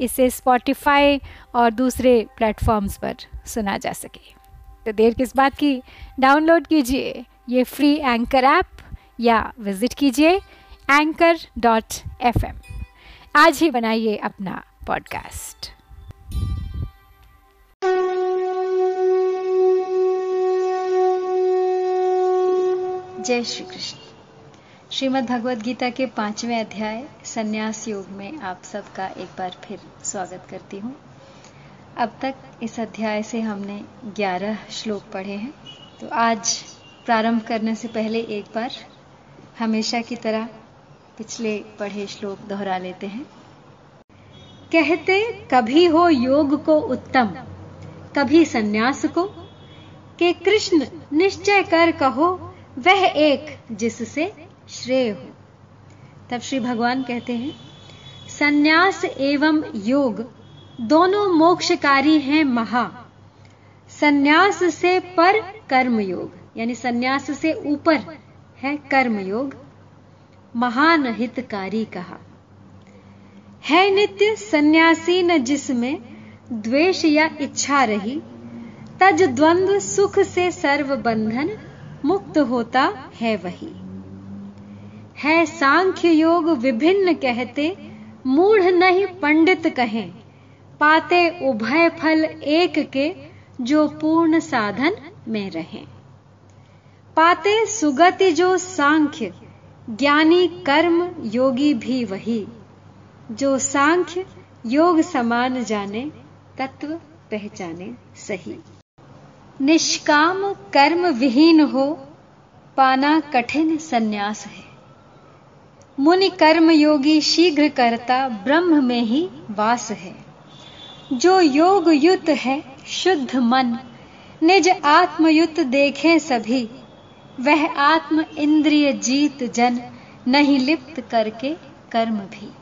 इसे स्पॉटिफाई और दूसरे प्लेटफॉर्म्स पर सुना जा सके। तो देर किस बात की? डाउनलोड कीजिए ये फ्री एंकर ऐप या विज़िट कीजिए एंकर डॉट एफ़ एम आज ही बनाइए अपना पॉडकास्ट जय श्री कृष्ण। श्रीमद् भगवद गीता के पाँचवें अध्याय, संन्यास योग में आप सबका एक बार फिर स्वागत करती हूँ। अब तक इस अध्याय से हमने 11 श्लोक पढ़े हैं। तो आज प्रारंभ करने से पहले एक बार हमेशा की तरह पिछले पढ़े श्लोक दोहरा लेते हैं। कहते, कभी हो योग को उत्तम, कभी संन्यास को। के कृष्ण निश्चय कर कहो, वह एक जिससे श्रेय हो। तब श्री भगवान कहते हैं, संन्यास एवं योग दोनों मोक्षकारी हैं महा। संन्यास से पर कर्म योग यानी संन्यास से ऊपर है कर्म योग महान हितकारी कहा। है नित्य सन्यासी न जिसमें द्वेष या इच्छा रही, तज द्वंद्व सुख से सर्व बंधन मुक्त होता है वही। है सांख्य योग विभिन्न कहते, मूढ़ नहीं पंडित कहें। पाते उभय फल एक के, जो पूर्ण साधन में रहें। पाते सुगति जो सांख्य, ज्ञानी कर्म योगी भी वही। जो सांख्य योग समान जाने, तत्व पहचाने सही। निष्काम कर्म विहीन हो, पाना कठिन सन्यास है। मुनि कर्म योगी शीघ्र करता ब्रह्म में ही वास है। जो योग युत है, शुद्ध मन, निज आत्मयुत देखे सभी, वह आत्म इंद्रिय जीत जन, नहीं लिप्त करके कर्म भी।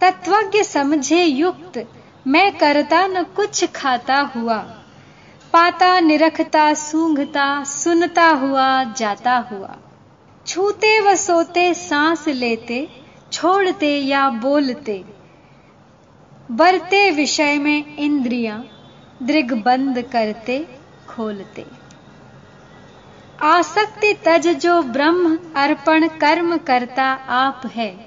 तत्वज्ञ समझे युक्त, मैं करता न कुछ खाता हुआ, पाता निरखता सूंघता सुनता हुआ जाता हुआ। छूते व सोते, सांस लेते, छोड़ते या बोलते। बरते विषय में इंद्रियाँ, दृग बंद करते, खोलते। आसक्ति तज जो ब्रह्म अर्पण कर्म करता आप है।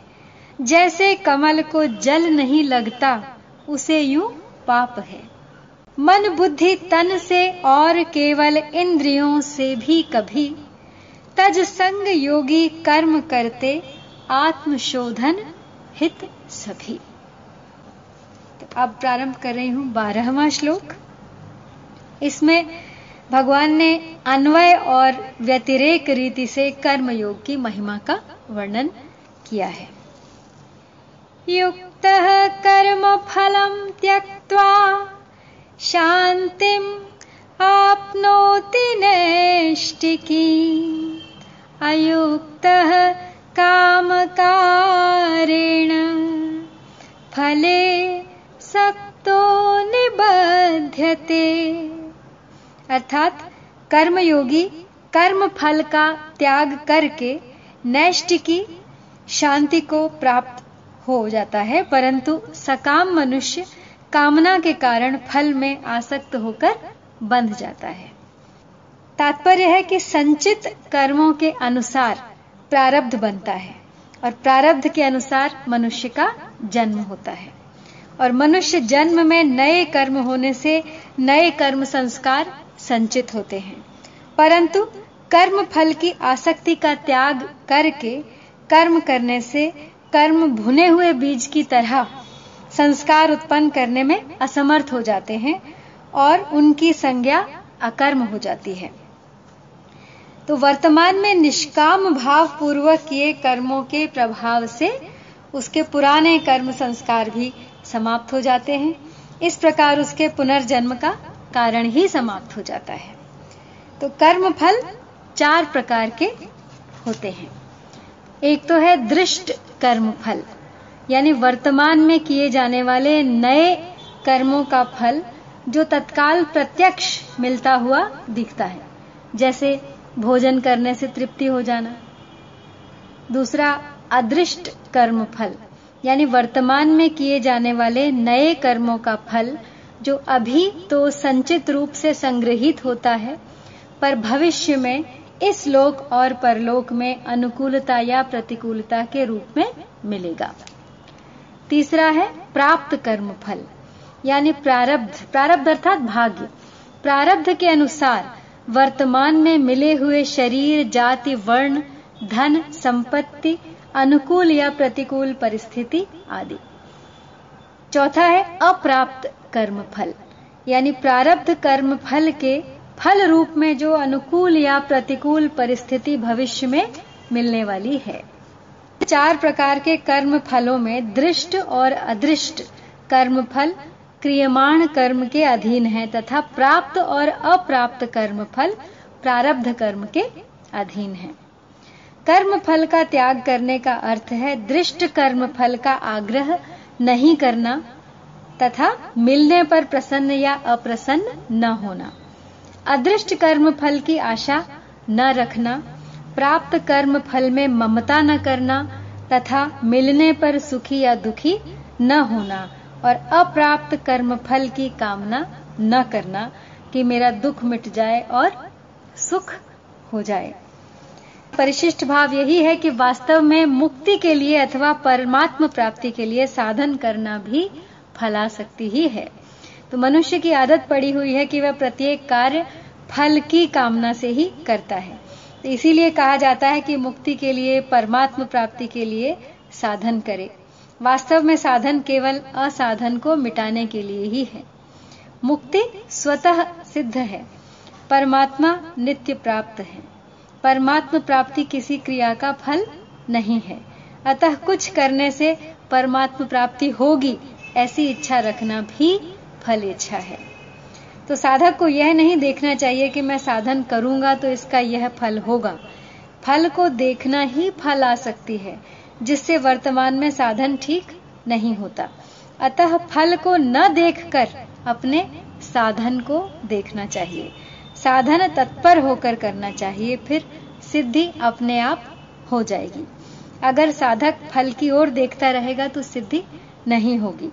जैसे कमल को जल नहीं लगता, उसे यूँ पाप है। मन बुद्धि तन से और केवल इंद्रियों से भी कभी तज संग योगी कर्म करते, आत्मशोधन हित सभी। तो अब प्रारंभ कर रही हूँ बारहवा श्लोक। इसमें भगवान ने अन्वय और व्यतिरेक रीति से कर्म योग की महिमा का वर्णन किया है। युक्त कर्म फलम त्यक्त्वा शांतिम आपनोति नैष्टिकी। अयुक्तः कामकारेण। फले सक्तो निबध्यते। अर्थात कर्मयोगी कर्म फल का त्याग करके नैष्ट की शांति को प्राप्त हो जाता है, परंतु सकाम मनुष्य कामना के कारण फल में आसक्त होकर बंध जाता है। तात्पर्य है कि संचित कर्मों के अनुसार प्रारब्ध बनता है और प्रारब्ध के अनुसार मनुष्य का जन्म होता है। और मनुष्य जन्म में नए कर्म होने से नए कर्म संस्कार संचित होते हैं। परंतु कर्म फल की आसक्ति का त्याग करके कर्म करने से कर्म भुने हुए बीज की तरह संस्कार उत्पन्न करने में असमर्थ हो जाते हैं और उनकी संज्ञा अकर्म हो जाती है। तो वर्तमान में निष्काम भाव पूर्वक किए कर्मों के प्रभाव से उसके पुराने कर्म संस्कार भी समाप्त हो जाते हैं। इस प्रकार उसके पुनर्जन्म का कारण ही समाप्त हो जाता है। तो कर्म फल चार प्रकार के होते हैं। एक तो है दृष्ट कर्म फल यानी वर्तमान में किए जाने वाले नए कर्मों का फल जो तत्काल प्रत्यक्ष मिलता हुआ दिखता है। जैसे भोजन करने से तृप्ति हो जाना। दूसरा, अदृष्ट कर्म फल यानी वर्तमान में किए जाने वाले नए कर्मों का फल, जो अभी तो संचित रूप से संग्रहित होता है, पर भविष्य में इस लोक और परलोक में अनुकूलता या प्रतिकूलता के रूप में मिलेगा। तीसरा है, प्राप्त कर्म फल यानी प्रारब्ध प्रारब्ध अर्थात भाग्य। प्रारब्ध के अनुसार वर्तमान में मिले हुए शरीर, जाति, वर्ण, धन, संपत्ति, अनुकूल या प्रतिकूल परिस्थिति आदि। चौथा है अप्राप्त कर्म फल यानी प्रारब्ध कर्म फल के फल रूप में जो अनुकूल या प्रतिकूल परिस्थिति भविष्य में मिलने वाली है। चार प्रकार के कर्म फलों में दृष्ट और अदृष्ट कर्म फल क्रियमाण कर्म के अधीन है तथा प्राप्त और अप्राप्त कर्म फल, प्रारब्ध कर्म के अधीन है। कर्म फल का त्याग करने का अर्थ है दृष्ट कर्म फल का आग्रह नहीं करना तथा मिलने पर प्रसन्न या अप्रसन्न न होना। अदृष्ट कर्म फल की आशा न रखना, प्राप्त कर्म फल में ममता न करना तथा मिलने पर सुखी या दुखी न होना और अप्राप्त कर्म फल की कामना न करना कि मेरा दुख मिट जाए और सुख हो जाए। परिशिष्ट भाव यही है कि वास्तव में मुक्ति के लिए अथवा परमात्म प्राप्ति के लिए साधन करना भी फला सकती ही है। तो मनुष्य की आदत पड़ी हुई है कि वह प्रत्येक कार्य फल की कामना से ही करता है। तो इसीलिए कहा जाता है कि मुक्ति के लिए, परमात्म प्राप्ति के लिए साधन करे। वास्तव में साधन केवल असाधन को मिटाने के लिए ही है। मुक्ति स्वतः सिद्ध है। परमात्मा नित्य प्राप्त है। परमात्म प्राप्ति किसी क्रिया का फल नहीं है। अतः कुछ करने से परमात्म प्राप्ति होगी, ऐसी इच्छा रखना भी फल इच्छा है। तो साधक को यह नहीं देखना चाहिए कि मैं साधन करूँगा तो इसका यह फल होगा। फल को देखना ही फल आ सकती है। जिससे वर्तमान में साधन ठीक नहीं होता। अतः फल को न देखकर अपने साधन को देखना चाहिए। साधन तत्पर होकर करना चाहिए, फिर सिद्धि अपने आप हो जाएगी। अगर साधक फल की ओर देखता रहेगा तो सिद्धि नहीं होगी।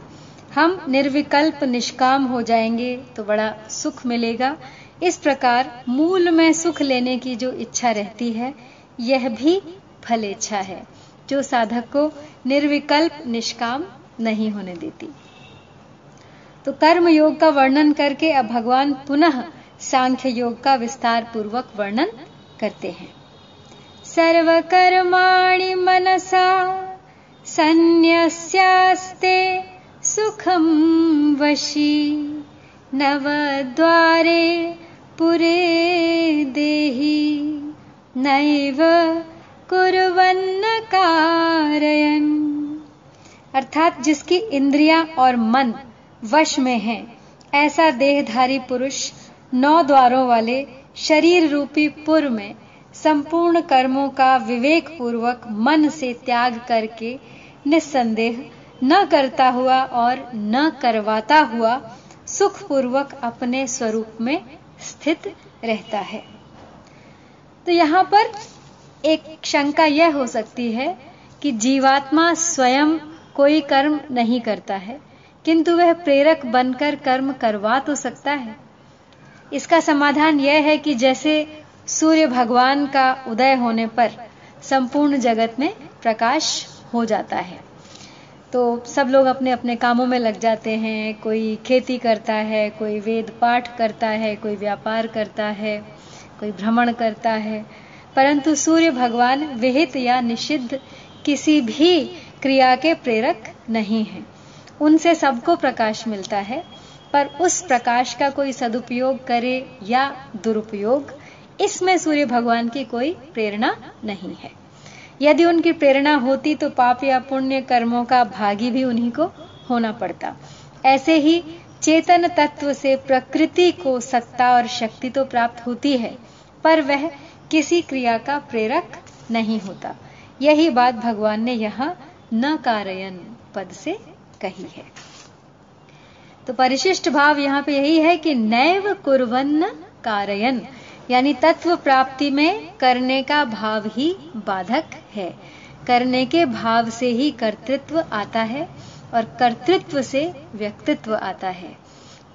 हम निर्विकल्प निष्काम हो जाएँगे तो बड़ा सुख मिलेगा। इस प्रकार मूल में सुख लेने की जो इच्छा रहती है, यह भी फल इच्छा है। जो साधक को निर्विकल्प निष्काम नहीं होने देती। तो कर्म योग का वर्णन करके अब भगवान पुनः सांख्य योग का विस्तार पूर्वक वर्णन करते हैं। सर्वकर्माणि मनसा संन्यस्यास्ते सुखम वशी नवद्वारे पुरे देही नैव कुर्वन्न कारयन अर्थात जिसकी इंद्रियाँ और मन वश में है, ऐसा देहधारी पुरुष नौ द्वारों वाले शरीर रूपी पुर में संपूर्ण कर्मों का विवेक पूर्वक मन से त्याग करके निस्संदेह न करता हुआ और न करवाता हुआ सुखपूर्वक अपने स्वरूप में स्थित रहता है। तो यहाँ पर एक शंका यह हो सकती है कि जीवात्मा स्वयं कोई कर्म नहीं करता है, किंतु वह प्रेरक बनकर कर्म करवा तो सकता है। इसका समाधान यह है कि जैसे सूर्य भगवान का उदय होने पर संपूर्ण जगत में प्रकाश हो जाता है तो सब लोग अपने अपने कामों में लग जाते हैं, कोई खेती करता है, कोई वेद पाठ करता है, कोई व्यापार करता है, कोई भ्रमण करता है। परंतु सूर्य भगवान विहित या निषिद्ध किसी भी क्रिया के प्रेरक नहीं है। उनसे सबको प्रकाश मिलता है, पर उस प्रकाश का कोई सदुपयोग करे या दुरुपयोग, इसमें सूर्य भगवान की कोई प्रेरणा नहीं है। यदि उनकी प्रेरणा होती तो पाप या पुण्य कर्मों का भागी भी उन्हीं को होना पड़ता। ऐसे ही चेतन तत्व से प्रकृति को सत्ता और शक्ति तो प्राप्त होती है, पर वह किसी क्रिया का प्रेरक नहीं होता। यही बात भगवान ने यहाँ न कारयन पद से कही है। तो परिशिष्ट भाव यहाँ पे यही है कि नैव कुरवन्न कारयन, यानी तत्व प्राप्ति में करने का भाव ही बाधक है। करने के भाव से ही कर्तृत्व आता है और कर्तृत्व से व्यक्तित्व आता है।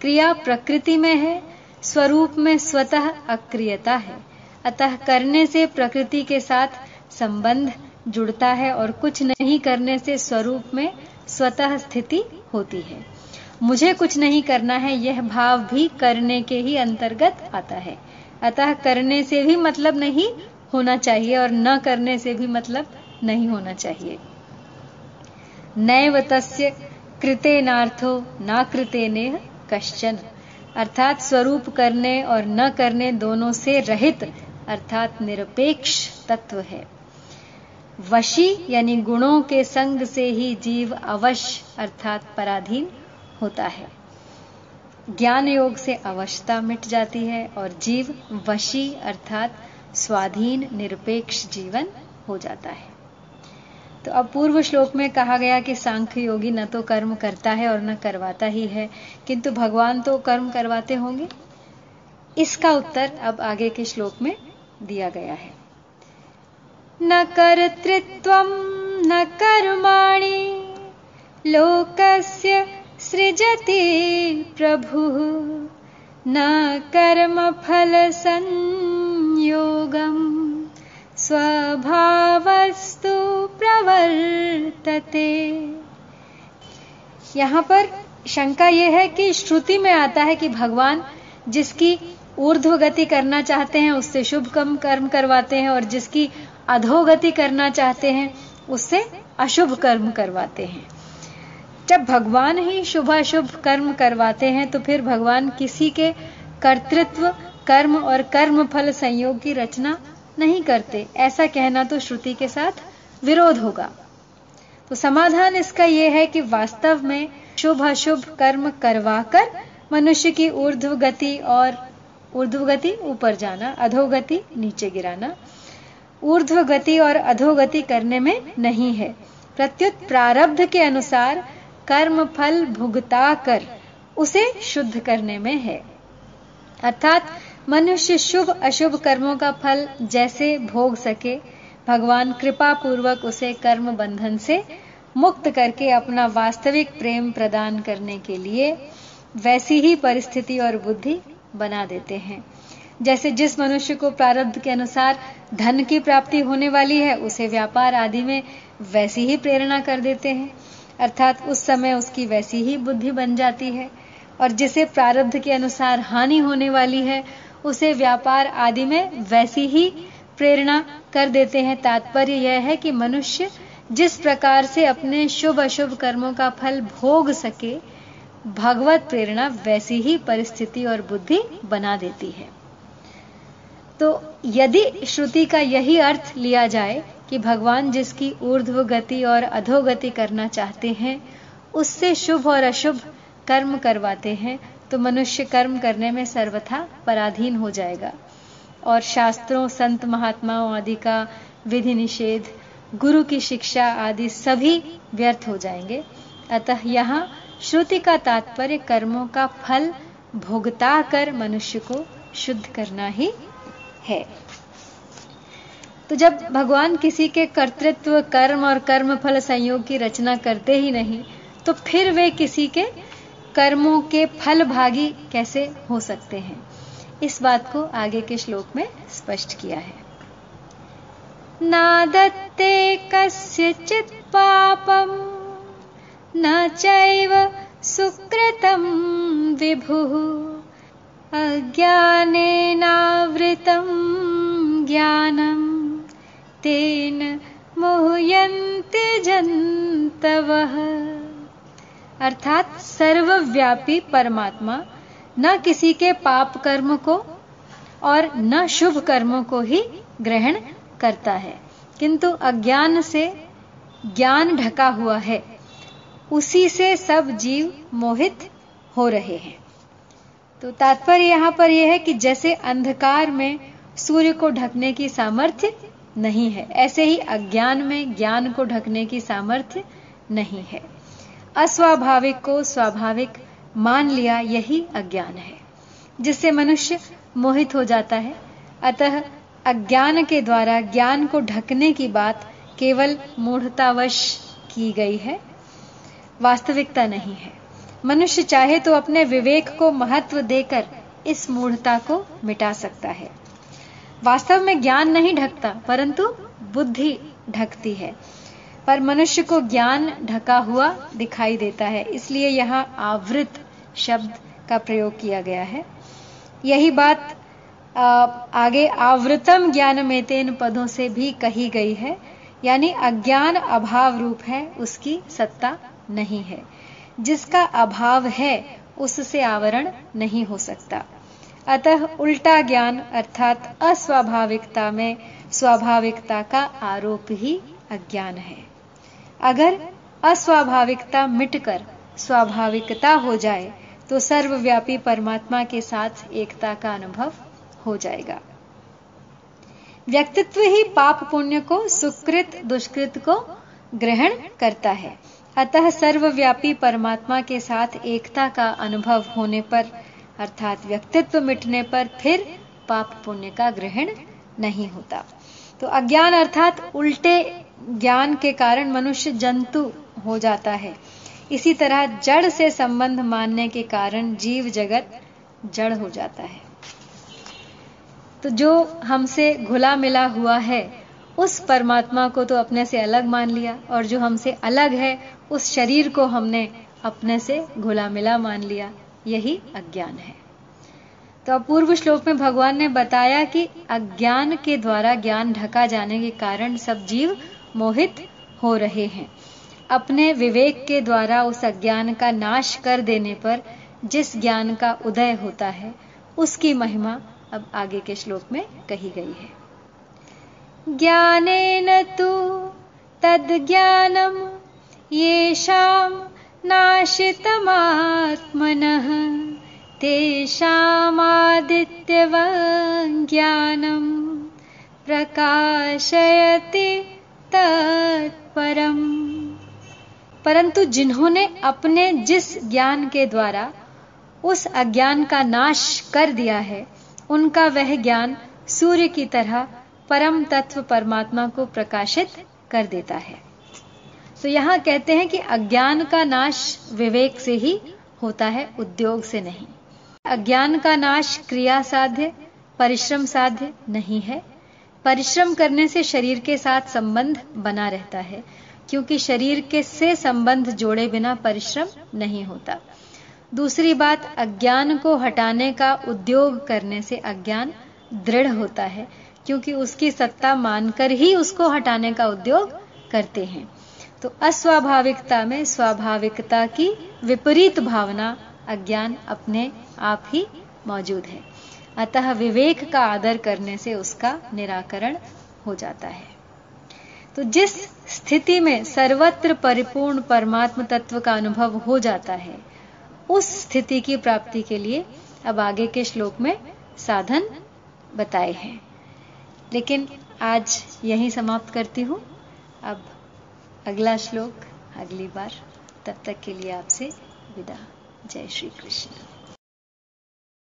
क्रिया प्रकृति में है, स्वरूप में स्वतः अक्रियता है। अतः करने से प्रकृति के साथ संबंध जुड़ता है और कुछ नहीं करने से स्वरूप में स्वतः स्थिति होती है। मुझे कुछ नहीं करना है, यह भाव भी करने के ही अंतर्गत आता है। अतः करने से भी मतलब नहीं होना चाहिए और न करने से भी मतलब नहीं होना चाहिए। नैव तस्य कृतेनार्थो, ना कृतेने कश्चन। अर्थात स्वरूप करने और न करने दोनों से रहित अर्थात निरपेक्ष तत्व है। वशी यानी गुणों के संग से ही जीव अवश्य अर्थात पराधीन होता है। ज्ञान योग से अवश्यता मिट जाती है और जीव वशी अर्थात स्वाधीन, निरपेक्ष जीवन हो जाता है। तो अब पूर्व श्लोक में कहा गया कि सांख्य योगी न तो कर्म करता है और न करवाता ही है, किंतु भगवान तो कर्म करवाते होंगे। इसका उत्तर अब आगे के श्लोक में दिया गया है। न कर्तृत्व, न कर्माणि, लोकस्य सृजति प्रभु। न कर्म कर्मफलसंयोगम् स्वभावस्तु प्रवर्तते। यहाँ पर शंका यह है कि श्रुति में आता है कि भगवान जिसकी ऊर्ध्व गति करना चाहते हैं, उससे शुभ कम कर्म करवाते हैं और जिसकी अधोगति करना चाहते हैं, उससे अशुभ कर्म करवाते हैं। जब भगवान ही शुभ अशुभ कर्म करवाते हैं तो फिर भगवान किसी के कर्तृत्व, कर्म और कर्म फल संयोग की रचना नहीं करते। ऐसा कहना तो श्रुति के साथ विरोध होगा। तो समाधान इसका यह है कि वास्तव में शुभ अशुभ कर्म करवाकर मनुष्य की ऊर्ध्व गति और ऊर्ध्व गति ऊपर जाना, अधोगति, नीचे गिराना। ऊर्ध्व गति और अधोगति करने में नहीं है। प्रत्युत प्रारब्ध के अनुसार कर्म फल भुगता कर उसे शुद्ध करने में है। अर्थात मनुष्य शुभ, अशुभ कर्मों का फल जैसे भोग सके, भगवान कृपा पूर्वक उसे कर्म बंधन से मुक्त करके अपना वास्तविक प्रेम प्रदान करने के लिए वैसी ही परिस्थिति और बुद्धि बना देते हैं। जैसे जिस मनुष्य को प्रारब्ध के अनुसार धन की प्राप्ति होने वाली है, उसे व्यापार आदि में वैसी ही प्रेरणा कर देते हैं। अर्थात उस समय उसकी वैसी ही बुद्धि बन जाती है और जिसे प्रारब्ध के अनुसार हानि होने वाली है, उसे व्यापार आदि में वैसी ही प्रेरणा कर देते हैं। तात्पर्य यह है कि मनुष्य जिस प्रकार से अपने शुभ अशुभ कर्मों का फल भोग सके भगवत प्रेरणा वैसी ही परिस्थिति और बुद्धि बना देती है। तो यदि श्रुति का यही अर्थ लिया जाए कि भगवान जिसकी ऊर्ध्व गति और अधोगति करना चाहते हैं, उससे शुभ और अशुभ कर्म करवाते हैं तो मनुष्य कर्म करने में सर्वथा पराधीन हो जाएगा। और शास्त्रों, संत महात्माओं आदि का विधि निषेध, गुरु की शिक्षा आदि सभी व्यर्थ हो जाएँगे। अतः यहाँ श्रुति का तात्पर्य कर्मों का फल भोगता कर मनुष्य को शुद्ध करना ही है। तो जब भगवान किसी के कर्तृत्व, कर्म और कर्म फल संयोग की रचना करते ही नहीं तो फिर वे किसी के कर्मों के फल भागी कैसे हो सकते हैं? इस बात को आगे के श्लोक में स्पष्ट किया है। नादत्ते कस्यचित् पापम। न चैव सुकृतं विभुः। अज्ञानेनावृतं ज्ञानम् तेन मोहयन्ते जन्तवः। अर्थात सर्वव्यापी परमात्मा न किसी के पाप कर्म को और न शुभ कर्मों को ही ग्रहण करता है। किंतु अज्ञान से ज्ञान ढका हुआ है। उसी से सब जीव मोहित हो रहे हैं। तो तात्पर्य यहाँ पर यह है कि जैसे अंधकार में सूर्य को ढकने की सामर्थ्य नहीं है, ऐसे ही अज्ञान में ज्ञान को ढकने की सामर्थ्य नहीं है। अस्वाभाविक को स्वाभाविक मान लिया यही अज्ञान है, जिससे मनुष्य मोहित हो जाता है। अतः अज्ञान के द्वारा ज्ञान को ढकने की बात केवल मूढ़तावश की गई है। वास्तविकता नहीं है। मनुष्य चाहे तो अपने विवेक को महत्व देकर इस मूढ़ता को मिटा सकता है। वास्तव में ज्ञान नहीं ढकता, परंतु बुद्धि ढकती है। पर मनुष्य को ज्ञान ढका हुआ दिखाई देता है, इसलिए यहाँ आवृत शब्द का प्रयोग किया गया है। यही बात आगे आवृतम ज्ञान में तेन पदों से भी कही गई है, यानी अज्ञान अभाव रूप है उसकी सत्ता नहीं है। जिसका अभाव है, उससे आवरण नहीं हो सकता। अतः उल्टा ज्ञान अर्थात अस्वाभाविकता में स्वाभाविकता का आरोप ही अज्ञान है। अगर अस्वाभाविकता मिटकर स्वाभाविकता हो जाए तो सर्वव्यापी परमात्मा के साथ एकता का अनुभव हो जाएगा। व्यक्तित्व ही पाप पुण्य को, सुकृत दुष्कृत को ग्रहण करता है। अतः सर्वव्यापी परमात्मा के साथ एकता का अनुभव होने पर, अर्थात व्यक्तित्व मिटने पर फिर पाप पुण्य का ग्रहण नहीं होता। तो अज्ञान अर्थात उल्टे ज्ञान के कारण मनुष्य जंतु हो जाता है। इसी तरह जड़ से संबंध मानने के कारण जीव जगत जड़ हो जाता है। तो जो हमसे घुला मिला हुआ है उस परमात्मा को तो अपने से अलग मान लिया और जो हमसे अलग है, उस शरीर को हमने अपने से घुला मिला मान लिया। यही अज्ञान है। तो अब पूर्व श्लोक में भगवान ने बताया कि अज्ञान के द्वारा ज्ञान ढका जाने के कारण सब जीव मोहित हो रहे हैं। अपने विवेक के द्वारा उस अज्ञान का नाश कर देने पर जिस ज्ञान का उदय होता है, उसकी महिमा अब आगे के श्लोक में कही गई है। ज्ञानेन तु तद्ज्ञानम् येषां नाशितमात्मनः तेषामादित्यवज्ञानम् प्रकाशयति तत्परम्। परंतु जिन्होंने अपने जिस ज्ञान के द्वारा उस अज्ञान का नाश कर दिया है, उनका वह ज्ञान सूर्य की तरह परम तत्व परमात्मा को प्रकाशित कर देता है। तो यहाँ कहते हैं कि अज्ञान का नाश विवेक से ही होता है, उद्योग से नहीं। अज्ञान का नाश क्रिया साध्य, परिश्रम साध्य नहीं है। परिश्रम करने से शरीर के साथ संबंध बना रहता है, क्योंकि शरीर के से संबंध जोड़े बिना परिश्रम नहीं होता। दूसरी बात, अज्ञान को हटाने का उद्योग करने से अज्ञान दृढ़ होता है। क्योंकि उसकी सत्ता मानकर ही उसको हटाने का उद्योग करते हैं। तो अस्वाभाविकता में स्वाभाविकता की विपरीत भावना अज्ञान अपने आप ही मौजूद है। अतः विवेक का आदर करने से उसका निराकरण हो जाता है। तो जिस स्थिति में सर्वत्र परिपूर्ण परमात्म तत्व का अनुभव हो जाता है, उस स्थिति की प्राप्ति के लिए अब आगे के श्लोक में साधन बताए हैं। लेकिन आज यही समाप्त करती हूँ। अब अगला श्लोक, अगली बार। तब तक के लिए आपसे विदा। जय श्री कृष्ण।